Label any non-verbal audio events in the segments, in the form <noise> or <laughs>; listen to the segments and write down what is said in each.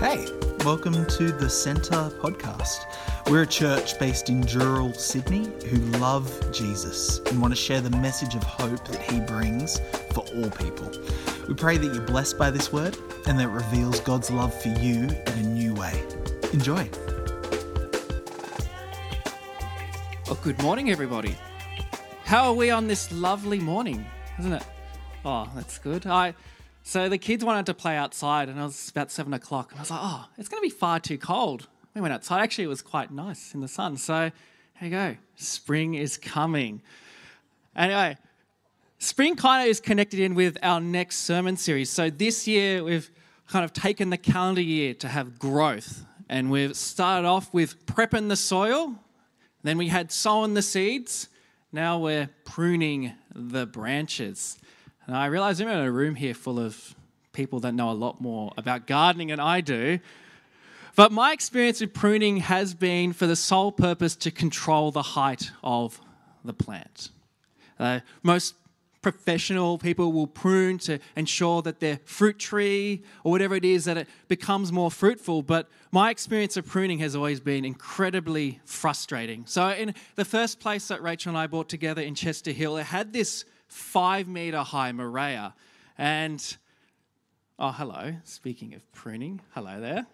Hey, welcome to the Centre podcast. We're a church based in Dural, Sydney, who love Jesus and want to share the message of hope that he brings for all people. We pray that you're blessed by this word and that it reveals God's love for you in a new way. Enjoy. Well, good morning, everybody. How are we on this lovely morning, isn't it? Oh, that's good. I so the kids wanted to play outside, and it was about seven o'clock, and I was like, "Oh, it's going to be far too cold." We went outside. Actually, it was quite nice in the sun. So here you go. Spring is coming. Anyway, spring kind of is connected in with our next sermon series. So this year we've kind of taken the calendar year to have growth, and we've started off with prepping the soil. Then we had sowing the seeds. Now we're pruning the branches. And I realize I'm in a room here full of people that know a lot more about gardening than I do. But my experience with pruning has been for the sole purpose to control the height of the plant. Uh, most professional people will prune to ensure that their fruit tree or whatever it is that it becomes more fruitful but my experience of pruning has always been incredibly frustrating so in the first place that rachel and i bought together in chester hill it had this five meter high Murraya. And, oh, hello, speaking of pruning, hello there.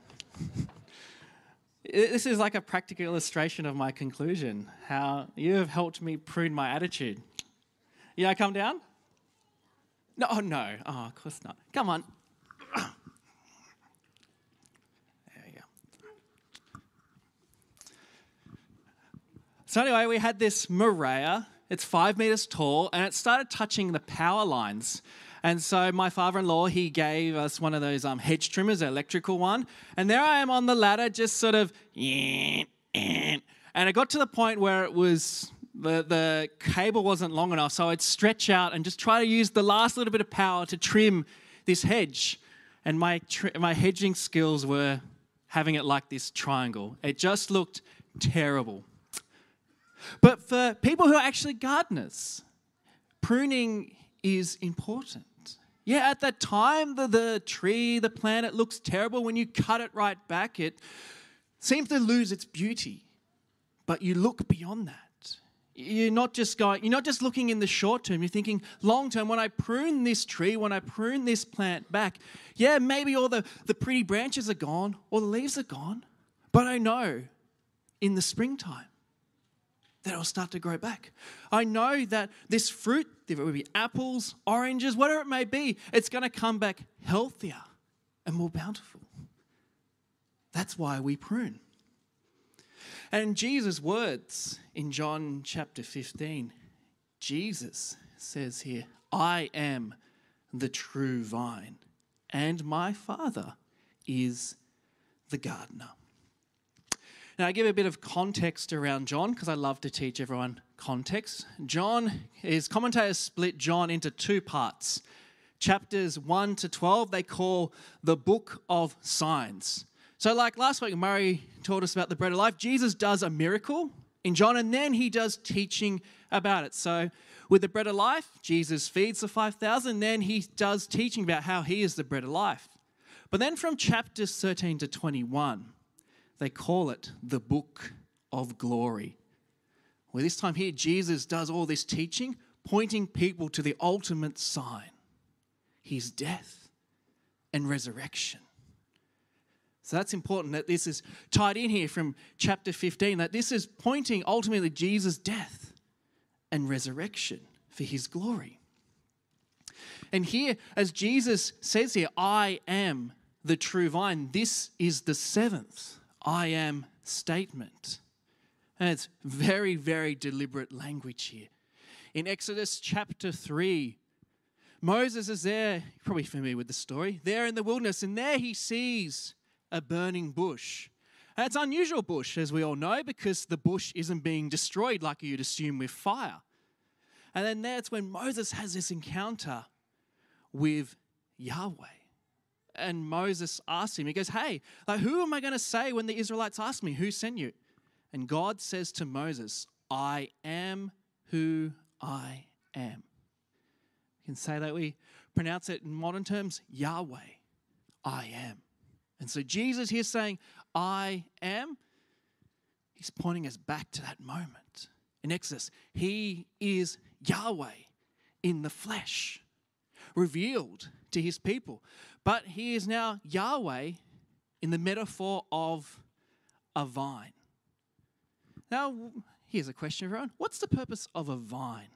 <laughs> this is like a practical illustration of my conclusion how you have helped me prune my attitude. Yeah, I come down? No, oh, no. Oh, of course not. Come on. <coughs> There we go. So, anyway, we had this Murraya it's five meters tall, and it started touching the power lines. And so my father-in-law, he gave us one of those um, hedge trimmers, electrical one. And there I am on the ladder, just sort of, and it got to the point where it was the, the cable wasn't long enough, so I'd stretch out and just try to use the last little bit of power to trim this hedge. And my, my hedging skills were having it like this triangle. It just looked terrible. But for people who are actually gardeners, pruning is important. Yeah, at that time, the, the tree, the plant, it looks terrible. When you cut it right back, it seems to lose its beauty. But you look beyond that. You're not just going, you're not just looking in the short term, you're thinking long term, when I prune this tree, when I prune this plant back, yeah, maybe all the, the pretty branches are gone or the leaves are gone. But I know in the springtime, that it'll start to grow back. I know that this fruit, if it would be apples, oranges, whatever it may be, it's going to come back healthier and more bountiful. That's why we prune. And Jesus' words in John chapter 15, Jesus says here, I am the true vine, and my Father is the gardener. Now, I give a bit of context around John because I love to teach everyone context. John, his commentators split John into two parts. Chapters 1 to 12, they call the book of signs. So, like last week, Murray taught us about the bread of life. Jesus does a miracle in John, and then he does teaching about it. So, with the bread of life, Jesus feeds the 5,000, then he does teaching about how he is the bread of life. But then from chapters 13 to 21, they call it the book of glory. Well, this time here, Jesus does all this teaching, pointing people to the ultimate sign his death and resurrection. So that's important that this is tied in here from chapter 15, that this is pointing ultimately Jesus' death and resurrection for his glory. And here, as Jesus says here, I am the true vine, this is the seventh I am statement. And it's very, very deliberate language here. In Exodus chapter 3, Moses is there, You're probably familiar with the story, there in the wilderness, and there he sees a burning bush. And it's unusual bush, as we all know, because the bush isn't being destroyed like you'd assume with fire. And then that's when Moses has this encounter with Yahweh and Moses asks him, he goes, Hey, like, who am I going to say when the Israelites ask me, Who sent you? And God says to Moses, I am who I am. You can say that we pronounce it in modern terms Yahweh, I am. And so Jesus here saying, I am, he's pointing us back to that moment. In Exodus, he is Yahweh in the flesh, revealed to his people. But he is now Yahweh in the metaphor of a vine. Now, here's a question, everyone. What's the purpose of a vine?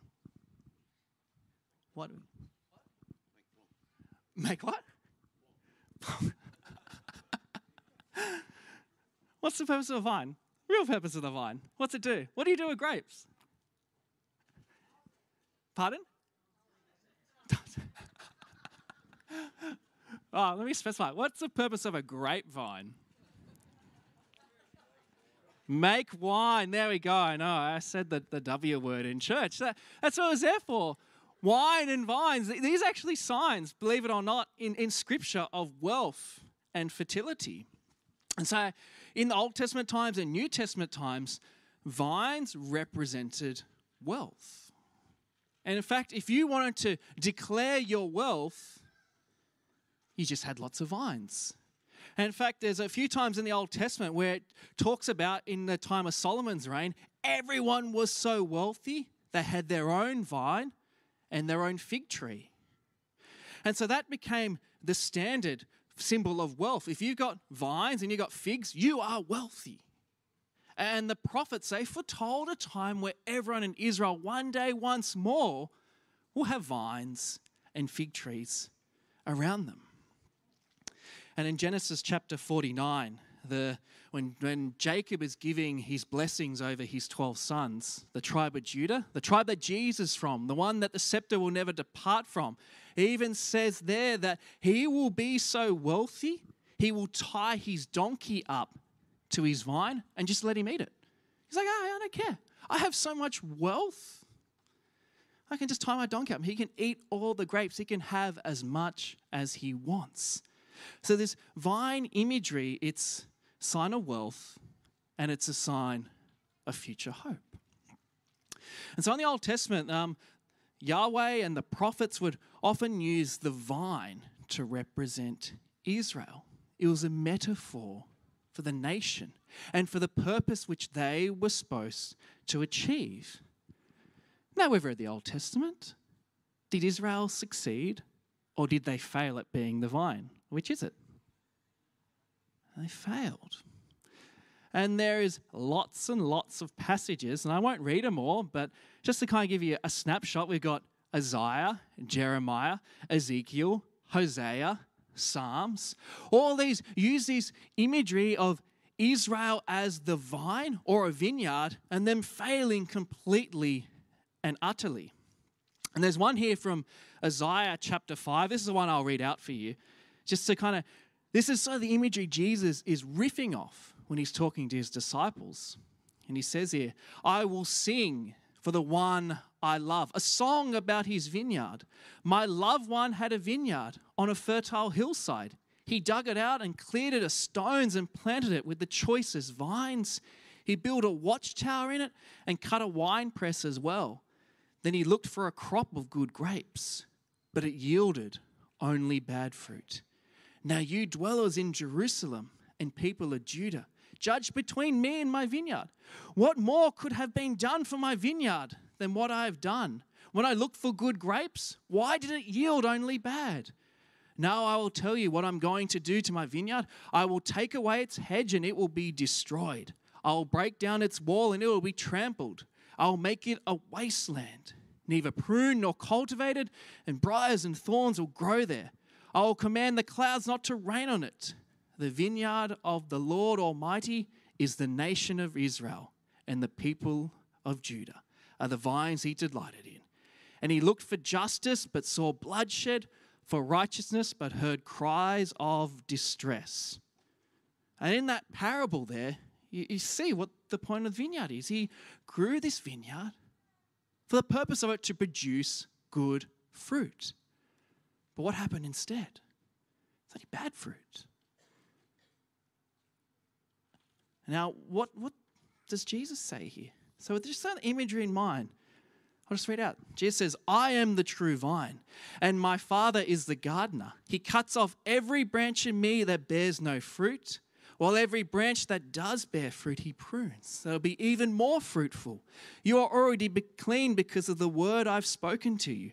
What? Make what? <laughs> What's the purpose of a vine? Real purpose of the vine. What's it do? What do you do with grapes? Pardon? Oh, let me specify. What's the purpose of a grapevine? Make wine. There we go. I know. I said the, the W word in church. That, that's what I was there for. Wine and vines. These are actually signs, believe it or not, in, in scripture of wealth and fertility. And so in the Old Testament times and New Testament times, vines represented wealth. And in fact, if you wanted to declare your wealth, you just had lots of vines. And in fact, there's a few times in the Old Testament where it talks about in the time of Solomon's reign, everyone was so wealthy, they had their own vine and their own fig tree. And so that became the standard symbol of wealth. If you've got vines and you've got figs, you are wealthy. And the prophets, they foretold a time where everyone in Israel, one day, once more, will have vines and fig trees around them. And in Genesis chapter 49, the, when, when Jacob is giving his blessings over his 12 sons, the tribe of Judah, the tribe that Jesus from, the one that the scepter will never depart from, even says there that he will be so wealthy, he will tie his donkey up to his vine and just let him eat it. He's like, oh, I don't care. I have so much wealth. I can just tie my donkey up. He can eat all the grapes. He can have as much as he wants. So this vine imagery, it's sign of wealth and it's a sign of future hope. And so in the Old Testament, um, Yahweh and the prophets would often use the vine to represent Israel. It was a metaphor for the nation and for the purpose which they were supposed to achieve. Now we've read the Old Testament. Did Israel succeed or did they fail at being the vine? Which is it? They failed. And there is lots and lots of passages, and I won't read them all, but just to kind of give you a snapshot, we've got Isaiah, Jeremiah, Ezekiel, Hosea, Psalms. All these use this imagery of Israel as the vine or a vineyard and them failing completely and utterly. And there's one here from Isaiah chapter 5. This is the one I'll read out for you just to kind of, this is sort of the imagery Jesus is riffing off when he's talking to his disciples. And he says here, I will sing for the one I love, a song about his vineyard. My loved one had a vineyard on a fertile hillside. He dug it out and cleared it of stones and planted it with the choicest vines. He built a watchtower in it and cut a wine press as well. Then he looked for a crop of good grapes, but it yielded only bad fruit. Now, you dwellers in Jerusalem and people of Judah, judge between me and my vineyard. What more could have been done for my vineyard than what I have done? When I looked for good grapes, why did it yield only bad? Now I will tell you what I'm going to do to my vineyard. I will take away its hedge and it will be destroyed. I will break down its wall and it will be trampled. I will make it a wasteland, neither pruned nor cultivated, and briars and thorns will grow there. I will command the clouds not to rain on it. The vineyard of the Lord Almighty is the nation of Israel, and the people of Judah are the vines he delighted in. And he looked for justice, but saw bloodshed, for righteousness, but heard cries of distress. And in that parable there, you, you see what the point of the vineyard is. He grew this vineyard for the purpose of it to produce good fruit. But what happened instead? It's only bad fruit. Now, what, what does Jesus say here? So, with just that imagery in mind, I'll just read out. Jesus says, I am the true vine, and my Father is the gardener. He cuts off every branch in me that bears no fruit, while every branch that does bear fruit, he prunes. So it'll be even more fruitful. You are already clean because of the word I've spoken to you.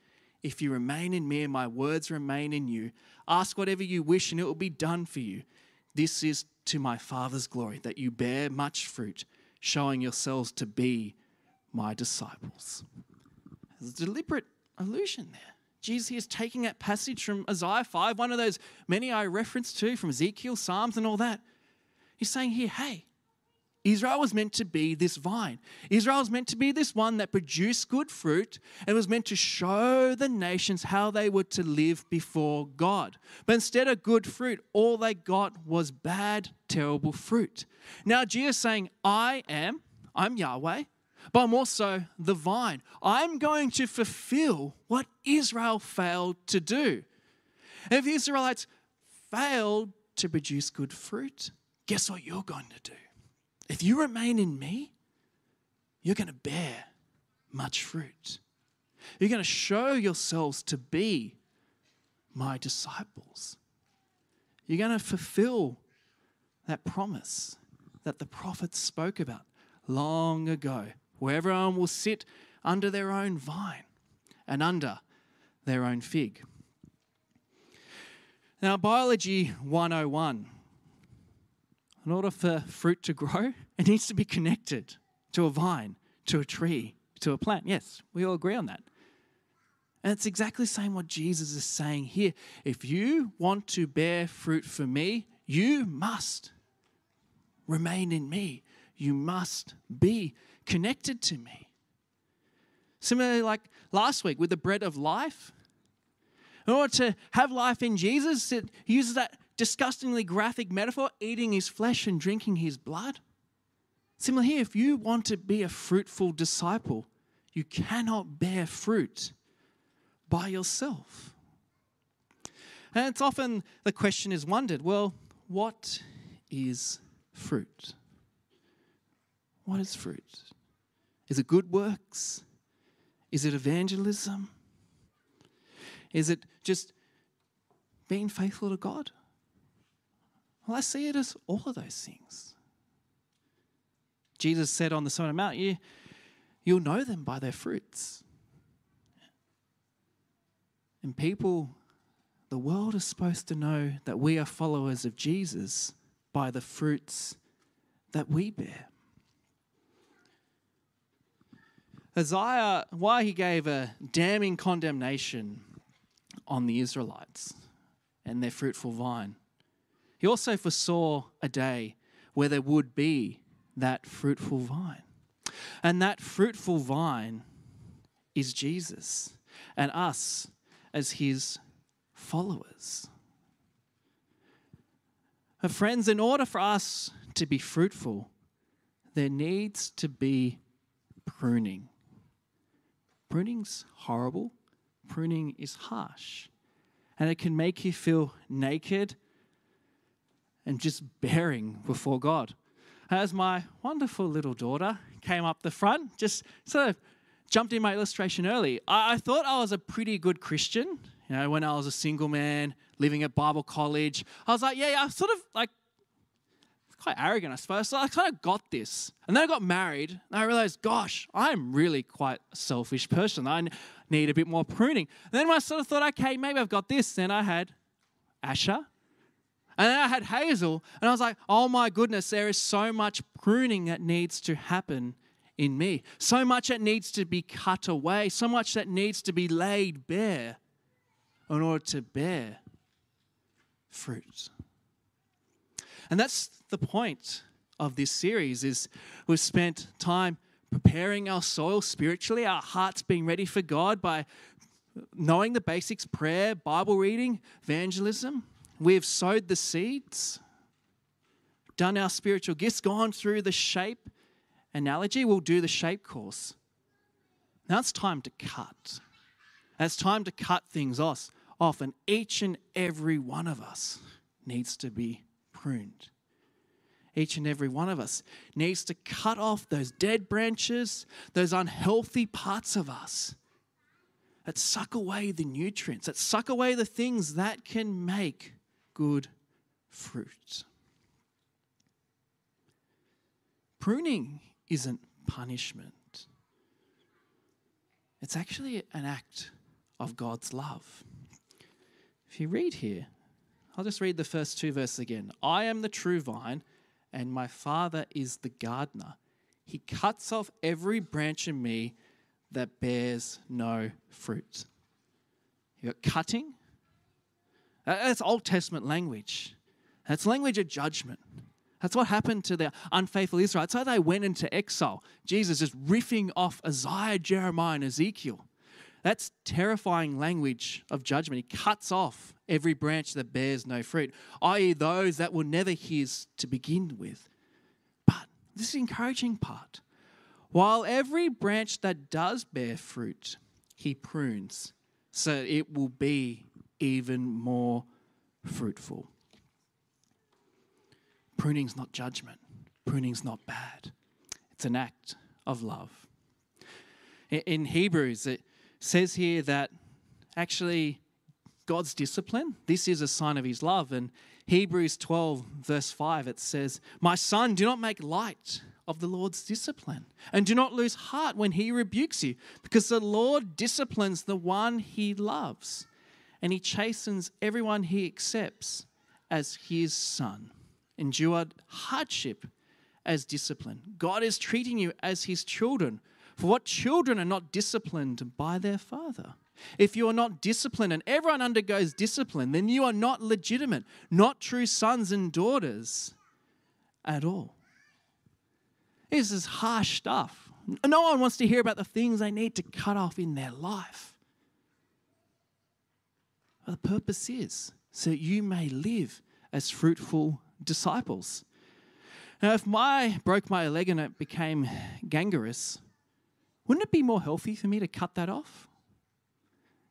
If you remain in me and my words remain in you, ask whatever you wish and it will be done for you. This is to my Father's glory, that you bear much fruit, showing yourselves to be my disciples. There's a deliberate allusion there. Jesus is taking that passage from Isaiah 5, one of those many I referenced to from Ezekiel, Psalms, and all that. He's saying here, hey, Israel was meant to be this vine. Israel was meant to be this one that produced good fruit and was meant to show the nations how they were to live before God. But instead of good fruit, all they got was bad, terrible fruit. Now, Jesus saying, I am, I'm Yahweh, but I'm also the vine. I'm going to fulfill what Israel failed to do. If the Israelites failed to produce good fruit, guess what you're going to do? If you remain in me, you're going to bear much fruit. You're going to show yourselves to be my disciples. You're going to fulfill that promise that the prophets spoke about long ago, where everyone will sit under their own vine and under their own fig. Now, Biology 101 in order for fruit to grow, it needs to be connected to a vine, to a tree, to a plant. Yes, we all agree on that. And it's exactly the same what Jesus is saying here. If you want to bear fruit for me, you must remain in me. You must be connected to me. Similarly, like last week with the bread of life, in order to have life in Jesus, it uses that disgustingly graphic metaphor, eating his flesh and drinking his blood. Similar here, if you want to be a fruitful disciple, you cannot bear fruit by yourself. And it's often the question is wondered well, what is fruit? What is fruit? Is it good works? Is it evangelism? Is it just being faithful to God? Well, I see it as all of those things. Jesus said on the Sermon on the Mount, you, you'll know them by their fruits. And people, the world is supposed to know that we are followers of Jesus by the fruits that we bear. Isaiah, why he gave a damning condemnation on the Israelites and their fruitful vine, he also foresaw a day where there would be that fruitful vine. And that fruitful vine is Jesus and us as his followers. But friends, in order for us to be fruitful, there needs to be pruning. Pruning's horrible, pruning is harsh, and it can make you feel naked and just bearing before God. As my wonderful little daughter came up the front, just sort of jumped in my illustration early. I, I thought I was a pretty good Christian, you know, when I was a single man living at Bible college. I was like, yeah, yeah, I sort of like quite arrogant, I suppose. So I kind of got this. And then I got married and I realized, gosh, I'm really quite a selfish person. I need a bit more pruning. And then I sort of thought, okay, maybe I've got this. Then I had Asher and then I had Hazel, and I was like, oh my goodness, there is so much pruning that needs to happen in me. So much that needs to be cut away, so much that needs to be laid bare in order to bear fruit. And that's the point of this series is we've spent time preparing our soil spiritually, our hearts being ready for God by knowing the basics prayer, Bible reading, evangelism. We have sowed the seeds, done our spiritual gifts, gone through the shape analogy. We'll do the shape course. Now it's time to cut. It's time to cut things off, and each and every one of us needs to be pruned. Each and every one of us needs to cut off those dead branches, those unhealthy parts of us that suck away the nutrients, that suck away the things that can make good fruit. Pruning isn't punishment, it's actually an act of God's love. If you read here, I'll just read the first two verses again. I am the true vine, and my Father is the gardener. He cuts off every branch in me that bears no fruit. You got cutting. That's Old Testament language. That's language of judgment. That's what happened to the unfaithful Israelites. So they went into exile. Jesus is riffing off Isaiah, Jeremiah, and Ezekiel. That's terrifying language of judgment. He cuts off every branch that bears no fruit, i.e., those that were never his to begin with. But this is the encouraging part. While every branch that does bear fruit, he prunes, so it will be even more fruitful. Pruning's not judgment, pruning's not bad. It's an act of love. In Hebrews, it says here that actually God's discipline, this is a sign of his love. And Hebrews 12, verse 5, it says, My son, do not make light of the Lord's discipline. And do not lose heart when he rebukes you, because the Lord disciplines the one he loves, and he chastens everyone he accepts as his son. Endure hardship as discipline. God is treating you as his children. For what children are not disciplined by their father? If you are not disciplined and everyone undergoes discipline, then you are not legitimate, not true sons and daughters at all. This is harsh stuff. No one wants to hear about the things they need to cut off in their life. But the purpose is so you may live as fruitful disciples. Now, if I broke my leg and it became gangrenous, wouldn't it be more healthy for me to cut that off?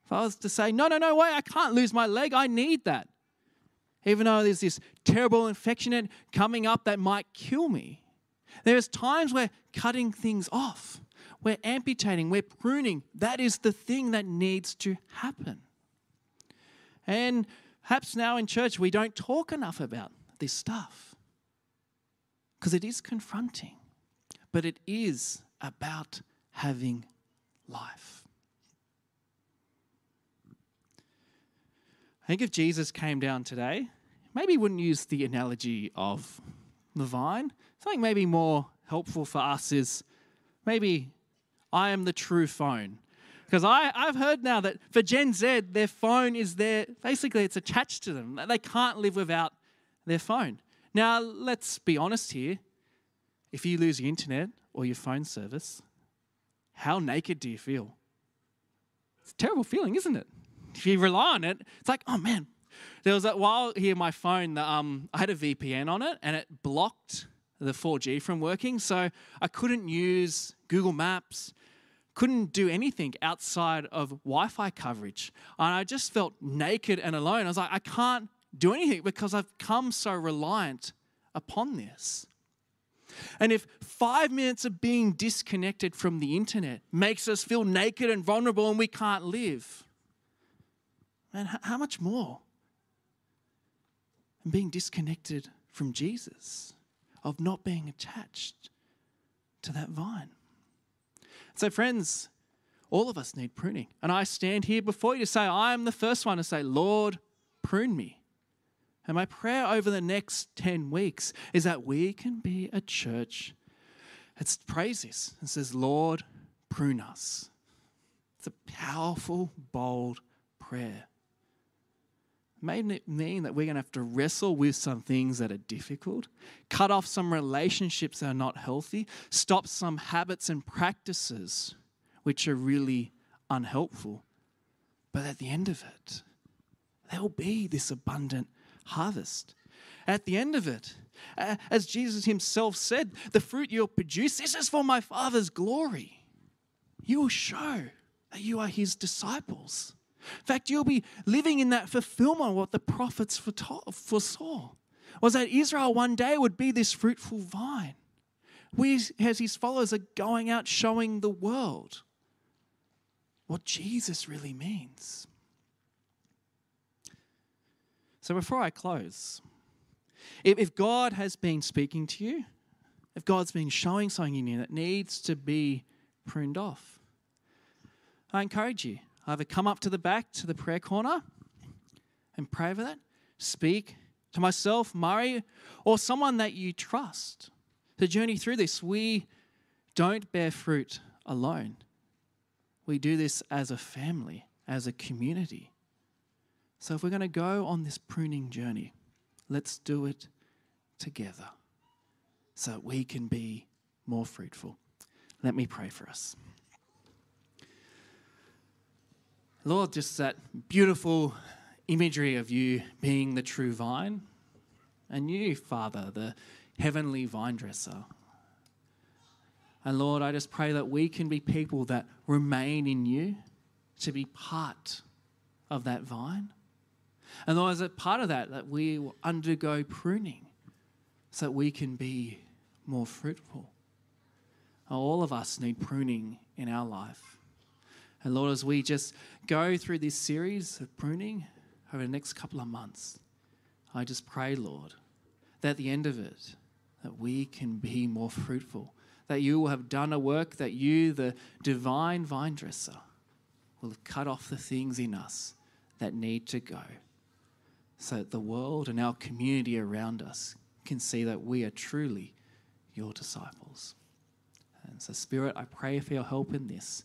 If I was to say, no, no, no, way, I can't lose my leg, I need that. Even though there's this terrible infection coming up that might kill me. There's times where cutting things off, we're amputating, we're pruning. That is the thing that needs to happen. And perhaps now in church we don't talk enough about this stuff because it is confronting, but it is about having life. I think if Jesus came down today, maybe he wouldn't use the analogy of the vine, Something maybe more helpful for us is maybe I am the true phone. Because I've heard now that for Gen Z, their phone is there, basically, it's attached to them. They can't live without their phone. Now, let's be honest here. If you lose your internet or your phone service, how naked do you feel? It's a terrible feeling, isn't it? If you rely on it, it's like, oh man. There was a while here, my phone, um, I had a VPN on it and it blocked the 4G from working. So I couldn't use Google Maps, couldn't do anything outside of Wi Fi coverage. And I just felt naked and alone. I was like, I can't do anything because I've come so reliant upon this. And if five minutes of being disconnected from the internet makes us feel naked and vulnerable and we can't live, man, how much more? And being disconnected from Jesus of not being attached to that vine. So, friends, all of us need pruning. And I stand here before you to say, I am the first one to say, Lord, prune me. And my prayer over the next 10 weeks is that we can be a church that prays this and says, Lord, prune us. It's a powerful, bold prayer may mean that we're going to have to wrestle with some things that are difficult, cut off some relationships that are not healthy, stop some habits and practices which are really unhelpful. But at the end of it, there will be this abundant harvest. At the end of it, as Jesus himself said, the fruit you'll produce, this is for my Father's glory. You will show that you are his disciples. In fact, you'll be living in that fulfillment of what the prophets foresaw was that Israel one day would be this fruitful vine. We, as his followers, are going out showing the world what Jesus really means. So, before I close, if, God has been speaking to you, if God's been showing something in you that needs to be pruned off, I encourage you either come up to the back to the prayer corner and pray for that, speak to myself, Murray, or someone that you trust to journey through this. We don't bear fruit alone. We do this as a family, as a community. So if we're going to go on this pruning journey, let's do it together so that we can be more fruitful. Let me pray for us. Lord, just that beautiful imagery of you being the true vine and you, Father, the heavenly vine dresser. And Lord, I just pray that we can be people that remain in you to be part of that vine. And Lord, as a part of that, that we will undergo pruning so that we can be more fruitful. All of us need pruning in our life. And Lord, as we just go through this series of pruning over the next couple of months, I just pray, Lord, that at the end of it, that we can be more fruitful, that you will have done a work that you, the divine vine dresser, will cut off the things in us that need to go, so that the world and our community around us can see that we are truly your disciples. And so, Spirit, I pray for your help in this.